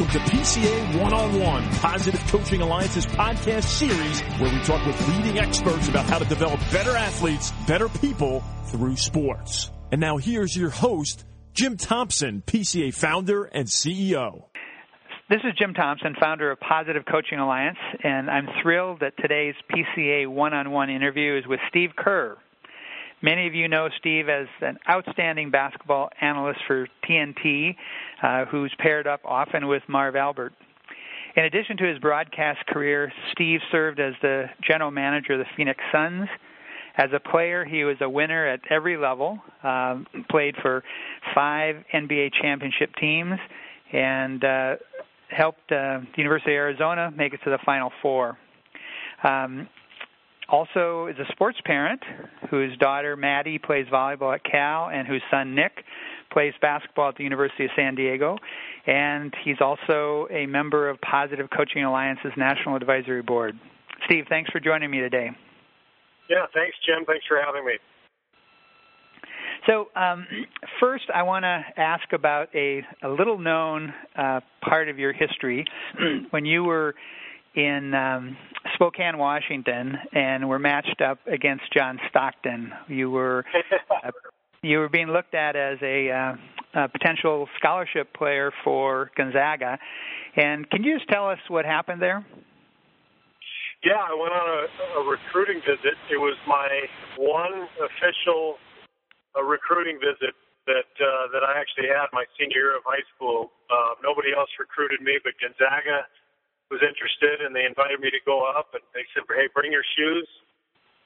welcome to PCA One-on-One, Positive Coaching Alliance's podcast series where we talk with leading experts about how to develop better athletes, better people through sports. And now here's your host, Jim Thompson, PCA founder and CEO. This is Jim Thompson, founder of Positive Coaching Alliance, and I'm thrilled that today's PCA one-on-one interview is with Steve Kerr. Many of you know Steve as an outstanding basketball analyst for TNT, uh, who's paired up often with Marv Albert. In addition to his broadcast career, Steve served as the general manager of the Phoenix Suns. As a player, he was a winner at every level, um, played for five NBA championship teams, and uh, helped uh, the University of Arizona make it to the Final Four. Um, also is a sports parent whose daughter Maddie plays volleyball at Cal and whose son Nick plays basketball at the University of San Diego. And he's also a member of Positive Coaching Alliance's National Advisory Board. Steve, thanks for joining me today. Yeah, thanks, Jim. Thanks for having me. So, um, first, I want to ask about a, a little known uh, part of your history. when you were in um, Spokane, Washington, and were matched up against John Stockton. You were uh, you were being looked at as a, uh, a potential scholarship player for Gonzaga. And can you just tell us what happened there? Yeah, I went on a, a recruiting visit. It was my one official uh, recruiting visit that uh, that I actually had my senior year of high school. Uh, nobody else recruited me, but Gonzaga was interested, and they invited me to go up. And they said, "Hey, bring your shoes."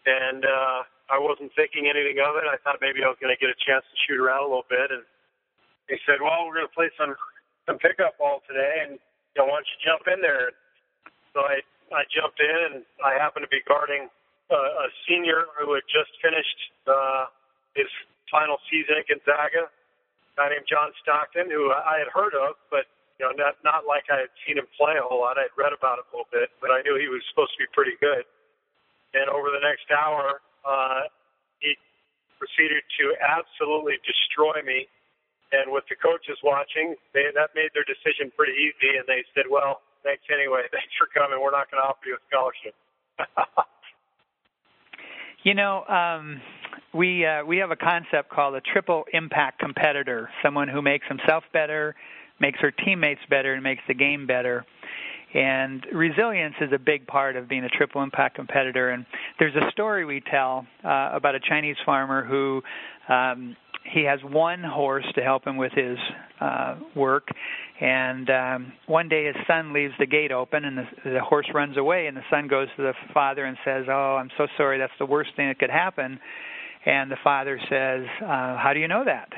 And uh, I wasn't thinking anything of it. I thought maybe I was going to get a chance to shoot around a little bit. And they said, "Well, we're going to play some some pickup ball today, and you know, why don't you jump in there?" So I I jumped in, and I happened to be guarding uh, a senior who had just finished uh, his final season at Gonzaga, a guy named John Stockton, who I had heard of, but you know, not not like I had seen him play a whole lot. I'd read about him a little bit, but I knew he was supposed to be pretty good. And over the next hour, uh, he proceeded to absolutely destroy me. And with the coaches watching, they, that made their decision pretty easy. And they said, "Well, thanks anyway. Thanks for coming. We're not going to offer you a scholarship." you know, um, we uh, we have a concept called a triple impact competitor, someone who makes himself better, makes her teammates better and makes the game better. And resilience is a big part of being a triple impact competitor. And there's a story we tell uh, about a Chinese farmer who um, he has one horse to help him with his uh, work. And um, one day his son leaves the gate open, and the, the horse runs away. And the son goes to the father and says, "Oh, I'm so sorry. That's the worst thing that could happen." And the father says, uh, "How do you know that?"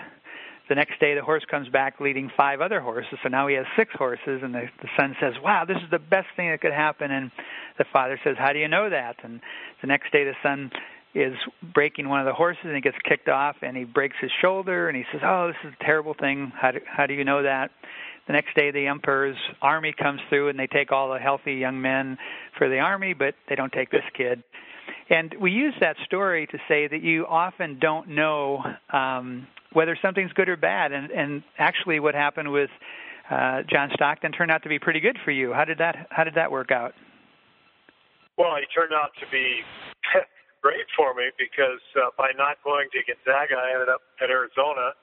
The next day, the horse comes back leading five other horses. So now he has six horses, and the, the son says, "Wow, this is the best thing that could happen." And the father says, "How do you know that?" And the next day, the son is breaking one of the horses, and he gets kicked off, and he breaks his shoulder, and he says, "Oh, this is a terrible thing. How do, how do you know that?" The next day, the emperor's army comes through, and they take all the healthy young men for the army, but they don't take this kid. And we use that story to say that you often don't know um, whether something's good or bad. And, and actually, what happened with uh, John Stockton turned out to be pretty good for you. How did that How did that work out? Well, he turned out to be great for me because uh, by not going to Gonzaga, I ended up at Arizona.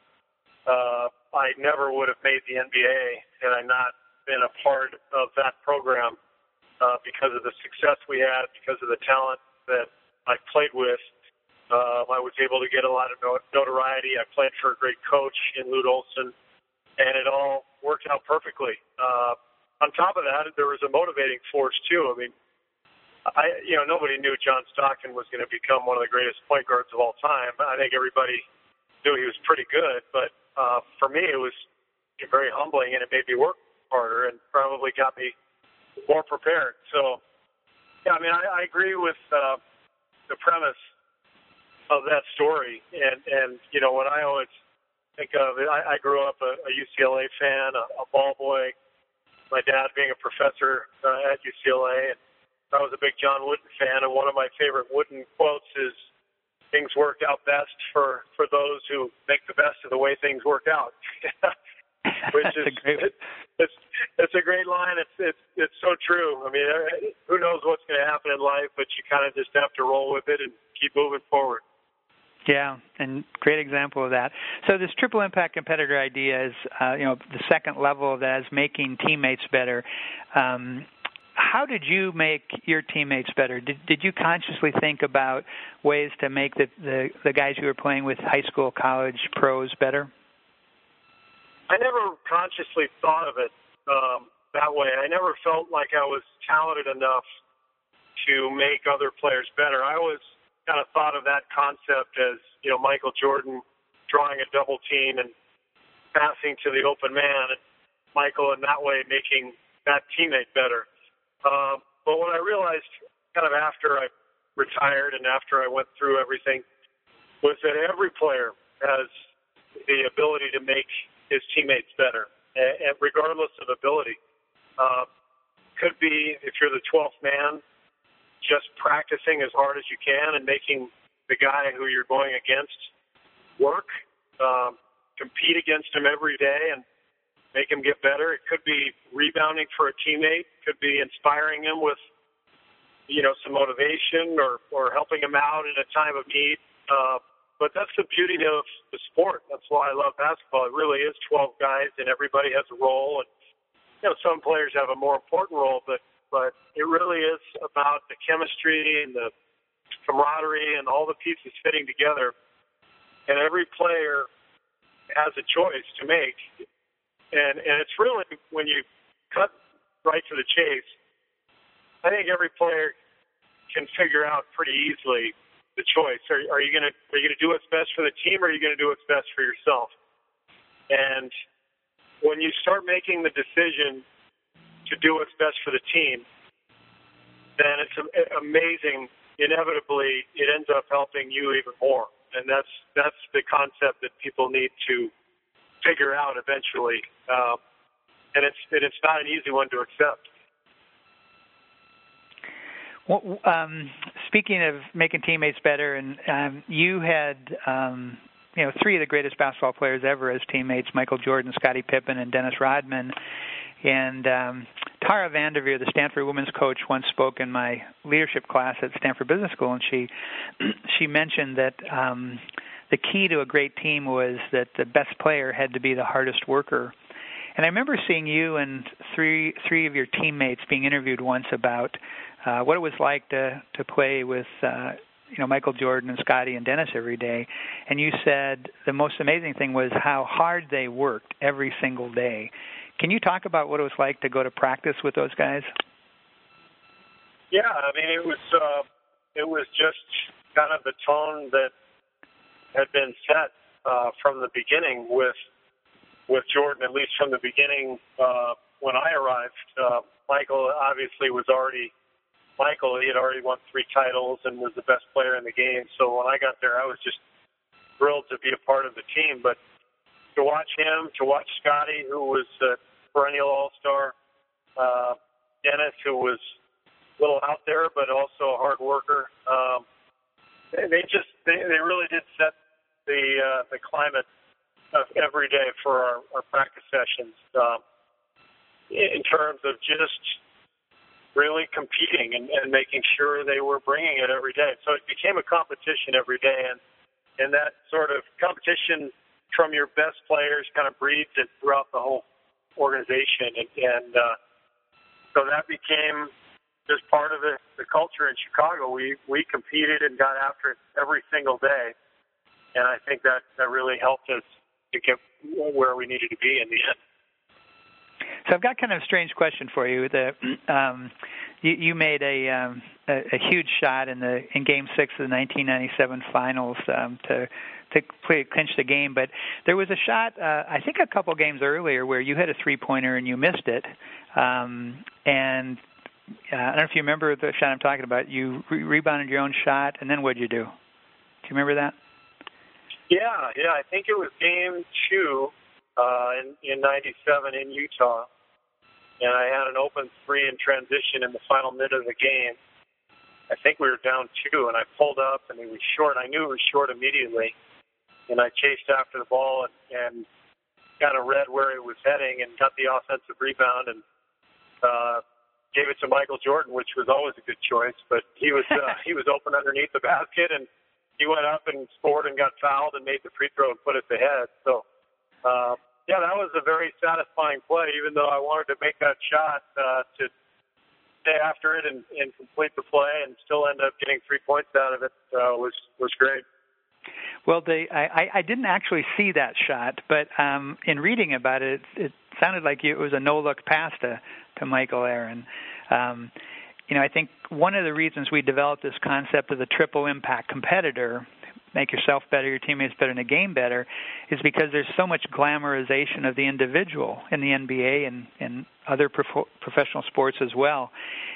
Uh, I never would have made the NBA had I not been a part of that program uh, because of the success we had, because of the talent that I played with, um, I was able to get a lot of notoriety. I played for a great coach in Lute Olson, and it all worked out perfectly. Uh, on top of that, there was a motivating force too. I mean, I you know nobody knew John Stockton was going to become one of the greatest point guards of all time. I think everybody knew he was pretty good, but uh, for me it was very humbling, and it made me work harder and probably got me more prepared. So, yeah, I mean, I, I agree with uh, the premise of that story. And and you know what I always think of, I, I grew up a, a UCLA fan, a, a ball boy. My dad being a professor uh, at UCLA, and I was a big John Wooden fan. And one of my favorite Wooden quotes is, "Things work out best for for those who make the best of the way things work out," which is it, it's it's a great line. It's it's it's so true. I mean, who knows what's going to happen in life, but you kind of just have to roll with it and keep moving forward. Yeah, and great example of that. So this triple impact competitor idea is, uh, you know, the second level that is making teammates better. Um, how did you make your teammates better? Did did you consciously think about ways to make the the, the guys you were playing with, high school, college, pros, better? I never consciously thought of it um, that way. I never felt like I was talented enough to make other players better. I always kind of thought of that concept as you know Michael Jordan drawing a double team and passing to the open man, and Michael in that way making that teammate better. Uh, but what I realized kind of after I retired and after I went through everything was that every player has the ability to make his teammates better, and regardless of ability. Uh, could be if you're the 12th man, just practicing as hard as you can and making the guy who you're going against work, um, compete against him every day, and make him get better. It could be rebounding for a teammate, could be inspiring him with, you know, some motivation or, or helping him out in a time of need. Uh, but that's the beauty of the sport. That's why I love basketball. It really is 12 guys and everybody has a role. And, you know, some players have a more important role, but, but it really is about the chemistry and the camaraderie and all the pieces fitting together. And every player has a choice to make and and it's really when you cut right to the chase. I think every player can figure out pretty easily the choice. Are, are you gonna are you gonna do what's best for the team, or are you gonna do what's best for yourself? And when you start making the decision to do what's best for the team, then it's amazing. Inevitably, it ends up helping you even more, and that's that's the concept that people need to figure out eventually. Uh, and it's and it's not an easy one to accept. Well, um, speaking of making teammates better, and um, you had um, you know three of the greatest basketball players ever as teammates: Michael Jordan, Scottie Pippen, and Dennis Rodman. And um, Tara VanDerveer, the Stanford women's coach, once spoke in my leadership class at Stanford Business School, and she she mentioned that um, the key to a great team was that the best player had to be the hardest worker. And I remember seeing you and three three of your teammates being interviewed once about uh, what it was like to to play with uh, you know Michael Jordan and Scottie and Dennis every day. And you said the most amazing thing was how hard they worked every single day. Can you talk about what it was like to go to practice with those guys? Yeah, I mean it was uh, it was just kind of the tone that had been set uh, from the beginning with with Jordan, at least from the beginning uh, when I arrived. Uh, Michael obviously was already Michael. He had already won three titles and was the best player in the game. So when I got there, I was just thrilled to be a part of the team. But to watch him, to watch Scottie, who was a perennial All Star, uh, Dennis, who was a little out there but also a hard worker. Um, they just they, they really did set the uh, the climate of every day for our, our practice sessions um, in terms of just really competing and, and making sure they were bringing it every day. So it became a competition every day, and and that sort of competition from your best players kind of breeds it throughout the whole organization, and, and uh, so that became just part of the, the culture in Chicago. We we competed and got after it every single day, and I think that that really helped us to get where we needed to be in the end. So I've got kind of a strange question for you. The um, you, you made a, um, a a huge shot in the in Game Six of the 1997 Finals um, to to play, clinch the game, but there was a shot uh, I think a couple games earlier where you had a three pointer and you missed it, um, and uh, I don't know if you remember the shot I'm talking about. You re- rebounded your own shot, and then what did you do? Do you remember that? Yeah, yeah. I think it was game two uh, in in '97 in Utah, and I had an open three in transition in the final minute of the game. I think we were down two, and I pulled up, and it was short. I knew it was short immediately, and I chased after the ball and, and kind of read where it was heading and got the offensive rebound and uh, gave it to Michael Jordan, which was always a good choice. But he was uh, he was open underneath the basket and he went up and scored and got fouled and made the free throw and put it to head. So uh, yeah, that was a very satisfying play. Even though I wanted to make that shot uh, to stay after it and, and complete the play and still end up getting three points out of it uh, was was great. Well, they, I, I didn't actually see that shot, but um, in reading about it, it, sounded like it was a no-look pass to to Michael Aaron. Um, you know, I think one of the reasons we developed this concept of the triple impact competitor make yourself better, your teammates better, and the game better, is because there's so much glamorization of the individual in the NBA and, and other prof- professional sports as well.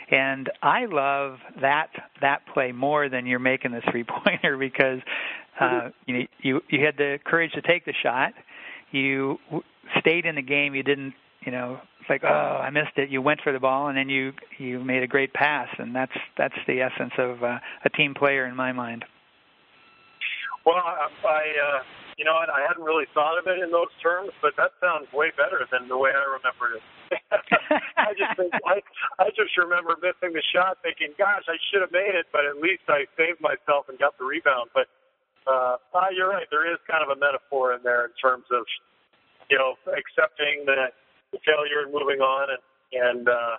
And I love that that play more than you're making the three pointer because uh, you you you had the courage to take the shot, you stayed in the game, you didn't you know it's like oh I missed it. You went for the ball and then you you made a great pass, and that's that's the essence of uh, a team player in my mind. Well, I, I uh, you know, I hadn't really thought of it in those terms, but that sounds way better than the way I remembered it. I just think I, I just remember missing the shot, thinking, "Gosh, I should have made it," but at least I saved myself and got the rebound. But uh, uh, you're right; there is kind of a metaphor in there in terms of, you know, accepting the, the failure and moving on, and and uh,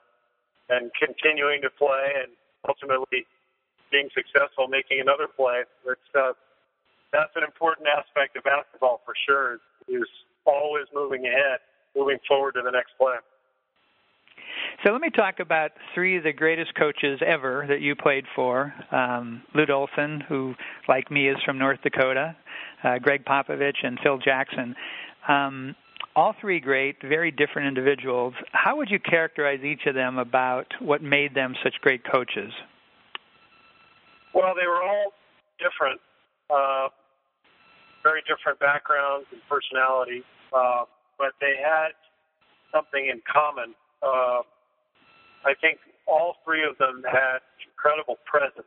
and continuing to play, and ultimately being successful, making another play. It's uh, that's an important aspect of basketball for sure. Is always moving ahead, moving forward to the next play. So let me talk about three of the greatest coaches ever that you played for. Um, Lute who, like me, is from North Dakota, uh, Gregg Popovich, and Phil Jackson. Um, all three great, very different individuals. How would you characterize each of them about what made them such great coaches? Well, they were all different uh, very different backgrounds and personalities, uh, but they had something in common. Uh, I think all three of them had incredible presence.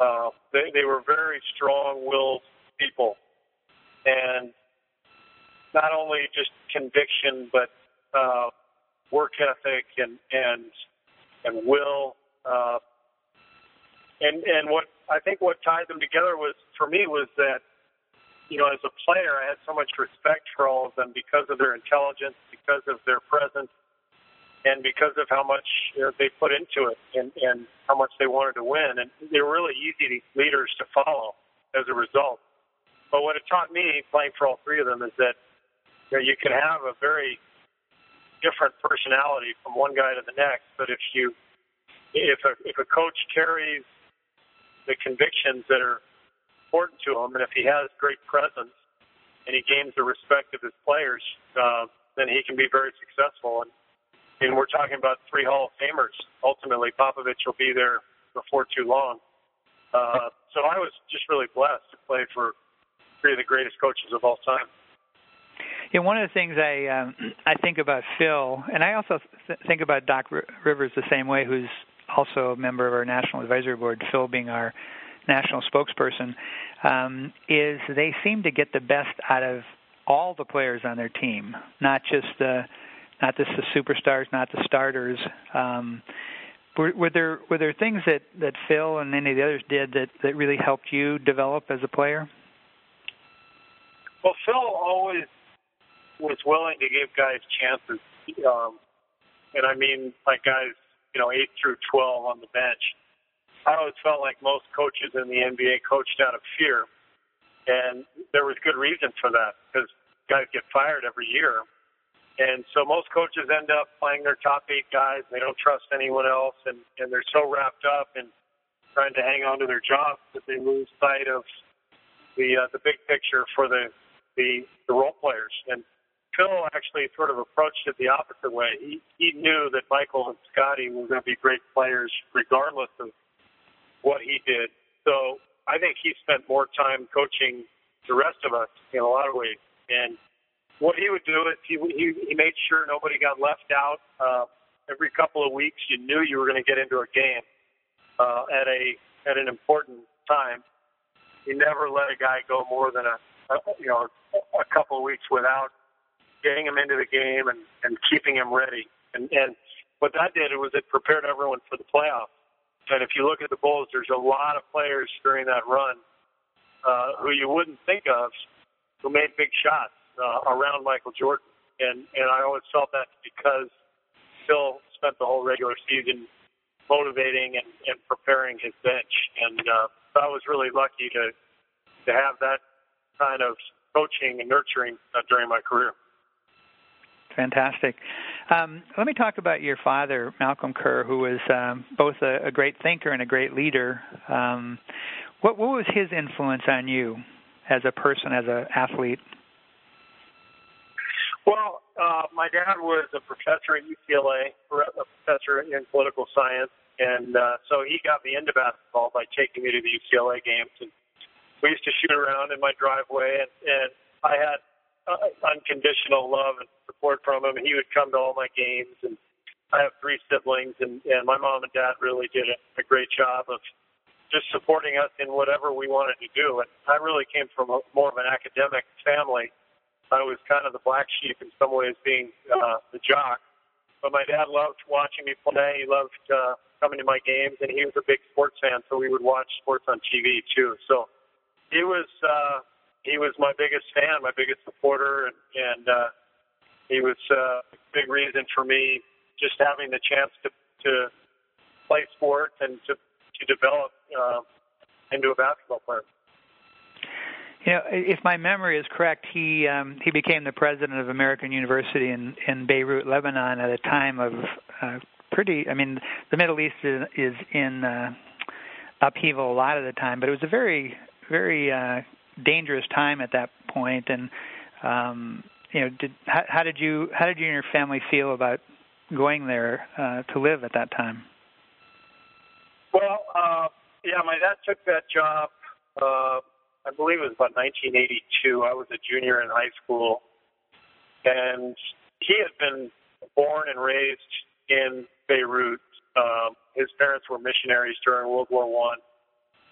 Uh, they, they were very strong-willed people, and not only just conviction, but uh, work ethic and and and will. Uh, and and what I think what tied them together was for me was that you know as a player I had so much respect for all of them because of their intelligence, because of their presence, and because of how much you know, they put into it and and how much they wanted to win. And they were really easy leaders to follow as a result. But what it taught me playing for all three of them is that you know you can have a very different personality from one guy to the next, but if you if a if a coach carries the convictions that are important to him. And if he has great presence and he gains the respect of his players, uh, then he can be very successful. And, and we're talking about three Hall of Famers. Ultimately, Popovich will be there before too long. Uh, so I was just really blessed to play for three of the greatest coaches of all time. Yeah, one of the things I um, I think about Phil, and I also th- think about Doc Rivers the same way, who's also a member of our national advisory board, Phil being our national spokesperson, um, is they seem to get the best out of all the players on their team, not just the not just the superstars, not the starters. Um, were, were there were there things that that Phil and any of the others did that that really helped you develop as a player? Well, Phil always was willing to give guys chances, um, and I mean like guys you know, 8 through 12 on the bench. I always felt like most coaches in the NBA coached out of fear. And there was good reason for that because guys get fired every year. And so most coaches end up playing their top eight guys. They don't trust anyone else. And, and they're so wrapped up in trying to hang on to their jobs that they lose sight of the, uh, the big picture for the, the, the role players. And Phil actually sort of approached it the opposite way. He he knew that Michael and Scottie were going to be great players regardless of what he did. So I think he spent more time coaching the rest of us in a lot of ways. And what he would do is he he, he made sure nobody got left out. Uh, every couple of weeks, you knew you were going to get into a game uh, at a at an important time. He never let a guy go more than a, a you know a couple of weeks without getting him into the game and, and keeping him ready. And, and what that did was it prepared everyone for the playoffs. And if you look at the Bulls, there's a lot of players during that run uh, who you wouldn't think of who made big shots uh, around Michael Jordan. And and I always felt that because Phil spent the whole regular season motivating and, and preparing his bench, and uh, I was really lucky to to have that kind of coaching and nurturing uh, during my career. Fantastic. Um, let me talk about your father, Malcolm Kerr, who was um, both a, a, great thinker and a great leader. Um, what, what was his influence on you as a person, as an athlete? Well, uh, my dad was a professor at UCLA, a professor in political science, and uh, so he got me into basketball by taking me to the UCLA games. And we used to shoot around in my driveway, and, and I had uh, unconditional love and support from him. He would come to all my games, and I have three siblings, and, and my mom and dad really did a, a great job of just supporting us in whatever we wanted to do. And I really came from a, more of an academic family I was kind of the black sheep in some ways, being uh, the jock. But my dad loved watching me play. He loved uh, coming to my games, and he was a big sports fan, so we would watch sports on TV too. So he was uh, he was my biggest fan, my biggest supporter, and, and uh, he was uh, a big reason for me just having the chance to to play sports and to to develop uh, into a basketball player. You know, if my memory is correct, he um, he became the president of American University in in Beirut, Lebanon, at a time of uh, pretty. I mean, the Middle East is, is in uh, upheaval a lot of the time, but it was a very very uh, dangerous time at that point. And um, you know, did how, how did you how did you and your family feel about going there uh, to live at that time? Well, uh, yeah, my dad took that job. Uh, I believe it was about 1982. I was a junior in high school, and he had been born and raised in Beirut. Um, his parents were missionaries during World War One.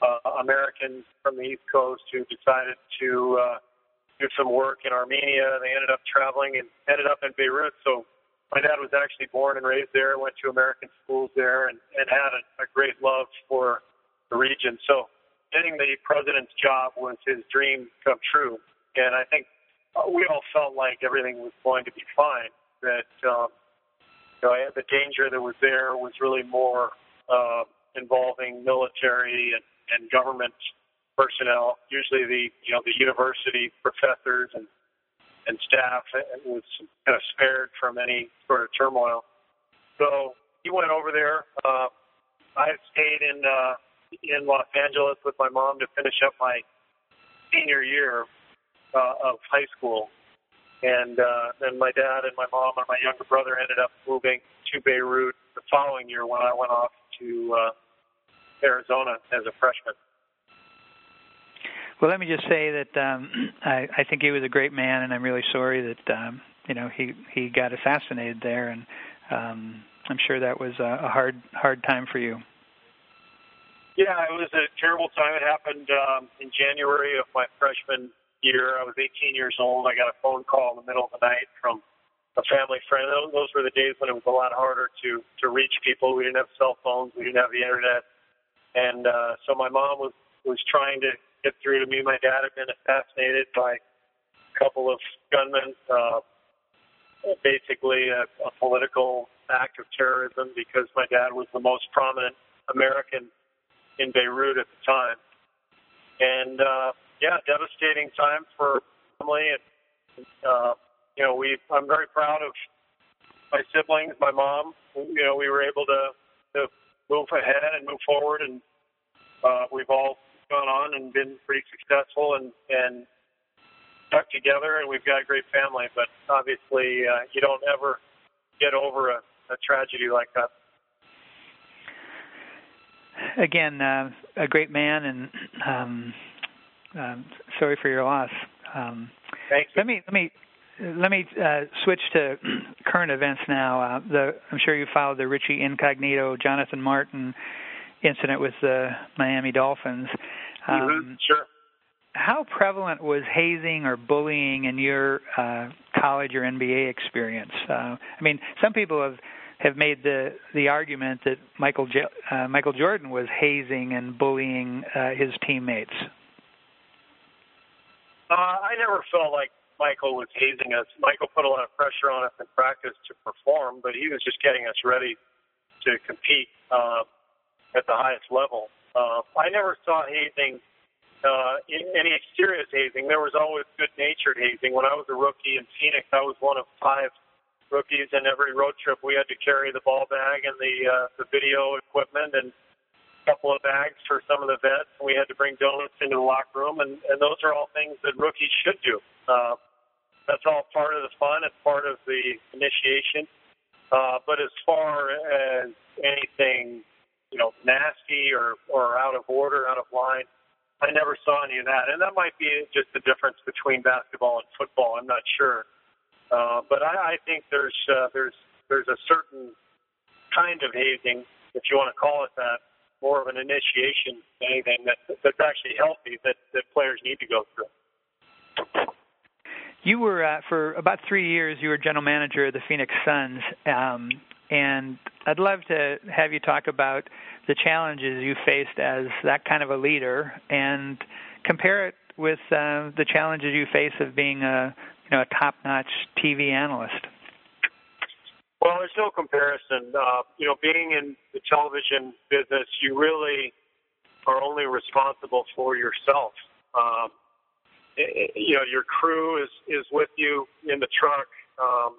Uh, Americans from the East Coast who decided to uh, do some work in Armenia. They ended up traveling and ended up in Beirut. So my dad was actually born and raised there, went to American schools there, and, and had a, a great love for the region. So getting the president's job was his dream come true. And I think we all felt like everything was going to be fine. That um, you know, the danger that was there was really more uh, involving military and, and government personnel. Usually, the you know the university professors and and staff was kind of spared from any sort of turmoil. So he went over there. Uh, I stayed in. Uh, in Los Angeles with my mom to finish up my senior year uh, of high school. And uh, then my dad and my mom and my younger brother ended up moving to Beirut the following year when I went off to uh, Arizona as a freshman. Well, let me just say that um, I, I think he was a great man, and I'm really sorry that um, you know he he got assassinated there, and um, I'm sure that was a, a hard hard time for you. Yeah, it was a terrible time. It happened um, in January of my freshman year. I was 18 years old. I got a phone call in the middle of the night from a family friend. Those were the days when it was a lot harder to to reach people. We didn't have cell phones. We didn't have the internet, and uh, so my mom was was trying to get through to me. My dad had been assassinated by a couple of gunmen. Uh, basically, a, a political act of terrorism because my dad was the most prominent American in Beirut at the time. And uh, yeah, devastating time for family, and uh, you know, we I'm very proud of my siblings, my mom. You know, we were able to to move ahead and move forward, and uh, we've all gone on and been pretty successful and and stuck together, and we've got a great family. But obviously, uh, you don't ever get over a, a tragedy like that again, uh, a great man, and um, uh, sorry for your loss. Um, Thank you. Let me let me let me uh, switch to current events now. Uh, the, I'm sure you followed the Richie Incognito, Jonathan Martin incident with the Miami Dolphins. Um, mm-hmm. Sure. How prevalent was hazing or bullying in your uh, college or NBA experience. Uh, I mean, some people have have made the the argument that Michael uh, Michael Jordan was hazing and bullying uh, his teammates. Uh, I never felt like Michael was hazing us. Michael put a lot of pressure on us in practice to perform, but he was just getting us ready to compete uh, at the highest level. Uh, I never saw hazing, uh, any serious hazing. There was always good-natured hazing. When I was a rookie in Phoenix, I was one of five rookies in every road trip. We had to carry the ball bag and the uh, the video equipment and a couple of bags for some of the vets. We had to bring donuts into the locker room, and, and those are all things that rookies should do. Uh, that's all part of the fun. It's part of the initiation. Uh, but as far as anything, you know, nasty or, or out of order, out of line, I never saw any of that. And that might be just the difference between basketball and football. I'm not sure. Uh, but I, I think there's uh, there's there's a certain kind of hazing, if you want to call it that, more of an initiation than anything that that's actually healthy that that players need to go through. You were uh, for about three years. You were general manager of the Phoenix Suns, um, and I'd love to have you talk about the challenges you faced as that kind of a leader, and compare it with uh, the challenges you face of being a know a top-notch TV analyst. Well, there's no comparison. Uh, you know, being in the television business, you really are only responsible for yourself. Um, you know your crew is is with you in the truck, um,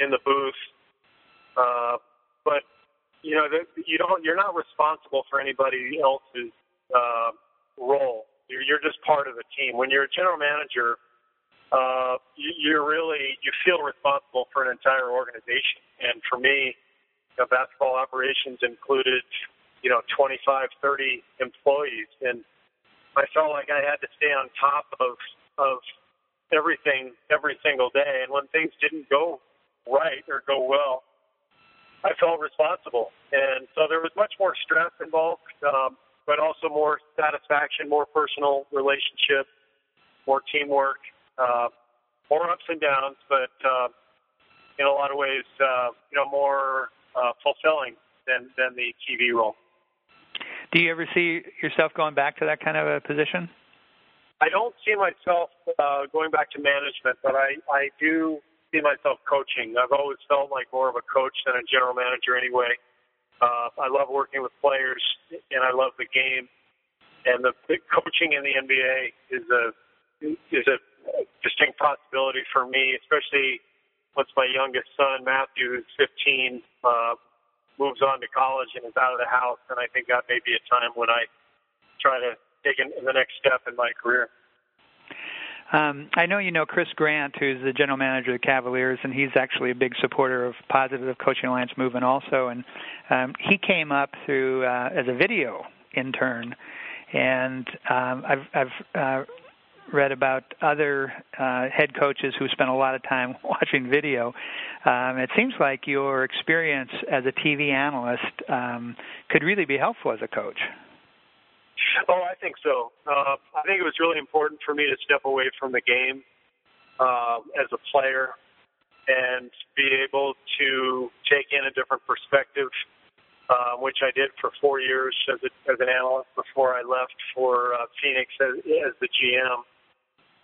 in the booth, uh, but you know the, you don't you're not responsible for anybody else's uh, role. You're, you're just part of the team. When you're a general manager, uh, you, you're really you feel responsible for an entire organization. And for me, you know, basketball operations included you know 25, 30 employees, and I felt like I had to stay on top of of everything every single day. And when things didn't go right or go well, I felt responsible. And so there was much more stress involved, um, but also more satisfaction, more personal relationship, more teamwork, uh, more ups and downs, but uh, in a lot of ways, uh, you know, more uh, fulfilling than than the TV role. Do you ever see yourself going back to that kind of a position? I don't see myself uh, going back to management, but I, I do see myself coaching. I've always felt like more of a coach than a general manager anyway. Uh, I love working with players, and I love the game. And the, the coaching in the NBA is a is a distinct possibility for me, especially once my youngest son Matthew, who's 15, uh, moves on to college and is out of the house. And I think that may be a time when I try to take the next step in my career. Um, I know you know Chris Grant, who's the general manager of the Cavaliers, and he's actually a big supporter of Positive Coaching Alliance movement also. And um, he came up through uh, as a video intern, and um, I've, I've uh, read about other uh, head coaches who spent a lot of time watching video. Um, it seems like your experience as a TV analyst um, could really be helpful as a coach. Oh, I think so. Uh, I think it was really important for me to step away from the game uh, as a player and be able to take in a different perspective, uh, which I did for four years as, a, as an analyst before I left for uh, Phoenix as, as the GM.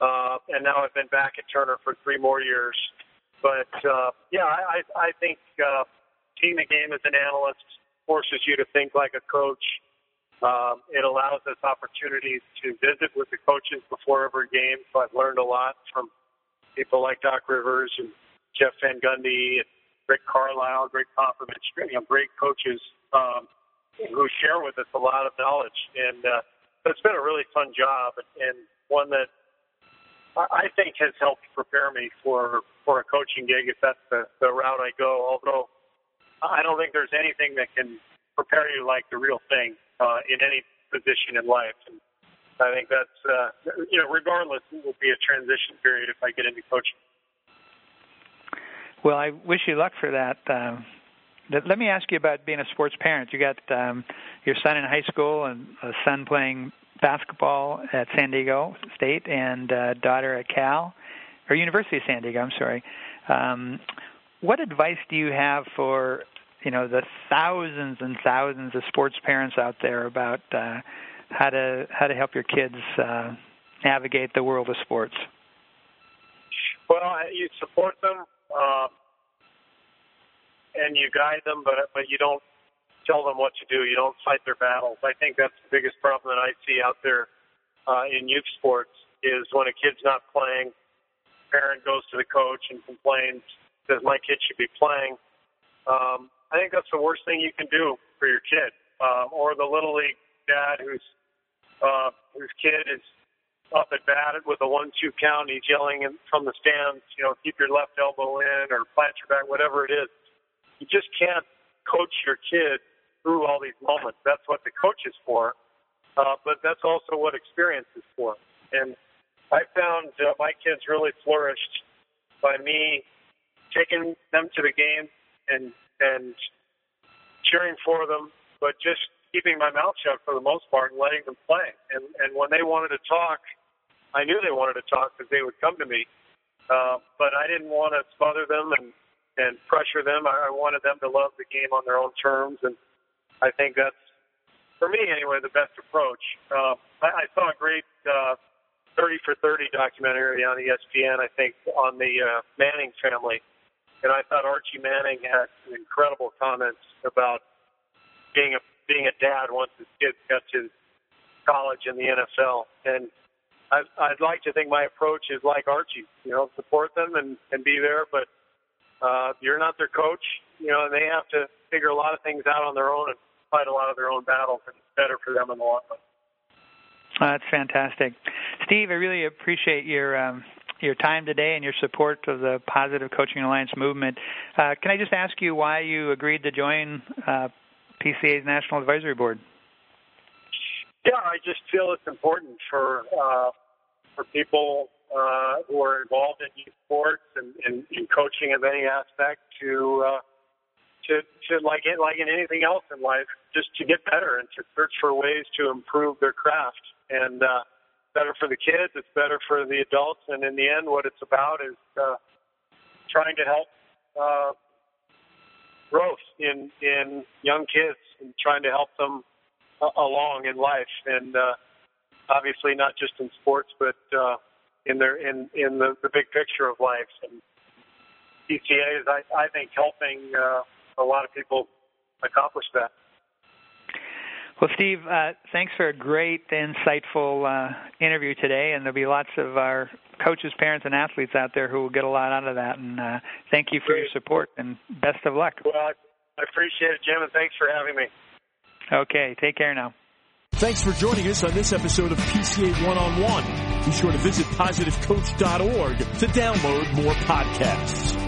Uh, and now I've been back at Turner for three more years. But uh, yeah, I, I think uh, seeing the game as an analyst forces you to think like a coach um, it allows us opportunities to visit with the coaches before every game. So I've learned a lot from people like Doc Rivers and Jeff Van Gundy and Rick Carlisle, Gregg Popovich, you know, great coaches um, who share with us a lot of knowledge. And uh, it's been a really fun job and, and one that I think has helped prepare me for for a coaching gig if that's the, the route I go. Although I don't think there's anything that can prepare you like the real thing uh, in any position in life. And I think that's, uh, you know, regardless, it will be a transition period if I get into coaching. Well, I wish you luck for that. Um, let me ask you about being a sports parent. You got um, your son in high school and a son playing basketball at San Diego State and a daughter at Cal. or University of San Diego. I'm sorry. Um, what advice do you have for you know the thousands and thousands of sports parents out there about uh, how to how to help your kids uh, navigate the world of sports? Well, you support them uh, and you guide them, but but you don't tell them what to do. You don't fight their battles. I think that's the biggest problem that I see out there uh, in youth sports is when a kid's not playing, parent goes to the coach and complains, says my kid should be playing. Um, I think that's the worst thing you can do for your kid. Um, or the little league dad who's uh, whose kid is up at bat with a one-two count. He's yelling from the stands, you know, keep your left elbow in or plant your back, whatever it is. You just can't coach your kid through all these moments. That's what the coach is for, uh, but that's also what experience is for. And I found uh, my kids really flourished by me taking them to the game and and cheering for them, but just keeping my mouth shut for the most part and letting them play. And and when they wanted to talk, I knew they wanted to talk because they would come to me. Uh, but I didn't want to smother them and and pressure them. I, wanted them to love the game on their own terms, and I think that's for me anyway the best approach. Uh, I, I saw a great uh, 30 for 30 documentary on ESPN. I think on the uh, Manning family and I thought Archie Manning had some incredible comments about being a being a dad once his kids got to college and the NFL. And I, I'd like to think my approach is like Archie. You know, support them and and be there, but uh, you're not their coach. You know, and they have to figure a lot of things out on their own and fight a lot of their own battles. And it's better for them in the long run. that's fantastic, Steve. I really appreciate your um, your time today and your support of the Positive Coaching Alliance movement. Uh, can I just ask you why you agreed to join uh, PCA's National Advisory Board? Yeah, I just feel it's important for uh, for people uh, who are involved in sports and, and, and coaching of any aspect to uh, to to like it like in anything else in life, just to get better and to search for ways to improve their craft. And uh, better for the kids. It's better for the adults. And in the end, what it's about is uh, trying to help uh, growth in in young kids and trying to help them uh, along in life. And uh, obviously, not just in sports, but uh, in their in in the, the big picture of life. And PCA is, I, I think, helping uh, a lot of people accomplish that. Well, Steve, uh, thanks for a great, insightful uh, interview today, and there'll be lots of our coaches, parents, and athletes out there who will get a lot out of that. And uh, thank you for great. your support, and best of luck. Well, I appreciate it, Jim, and thanks for having me. Okay, take care now. Thanks for joining us on this episode of PCA One on One. Sure to visit positivecoach.org to download more podcasts.